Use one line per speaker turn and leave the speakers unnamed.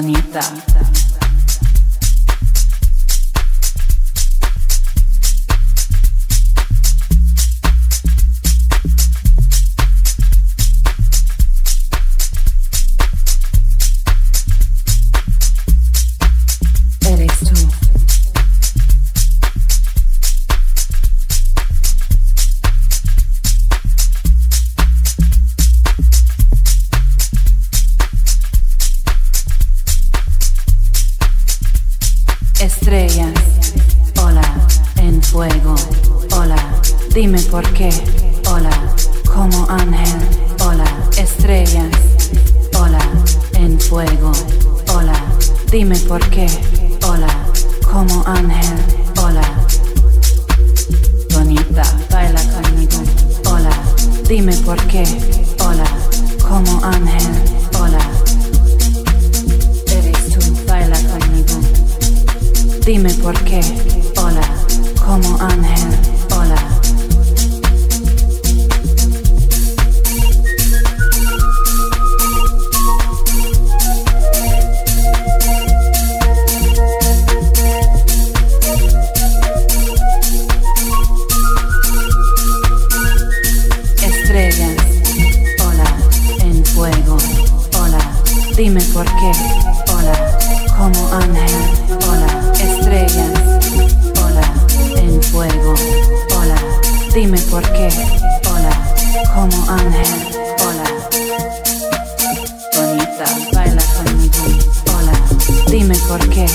bonita. Dime por qué. Hola, como ángel. Hola. Estrella. Hola. En fuego. Hola. Dime por qué, hola, como ángel. por qué. Hola, como ángel. Hola, bonita, baila conmigo. Hola, dime por qué.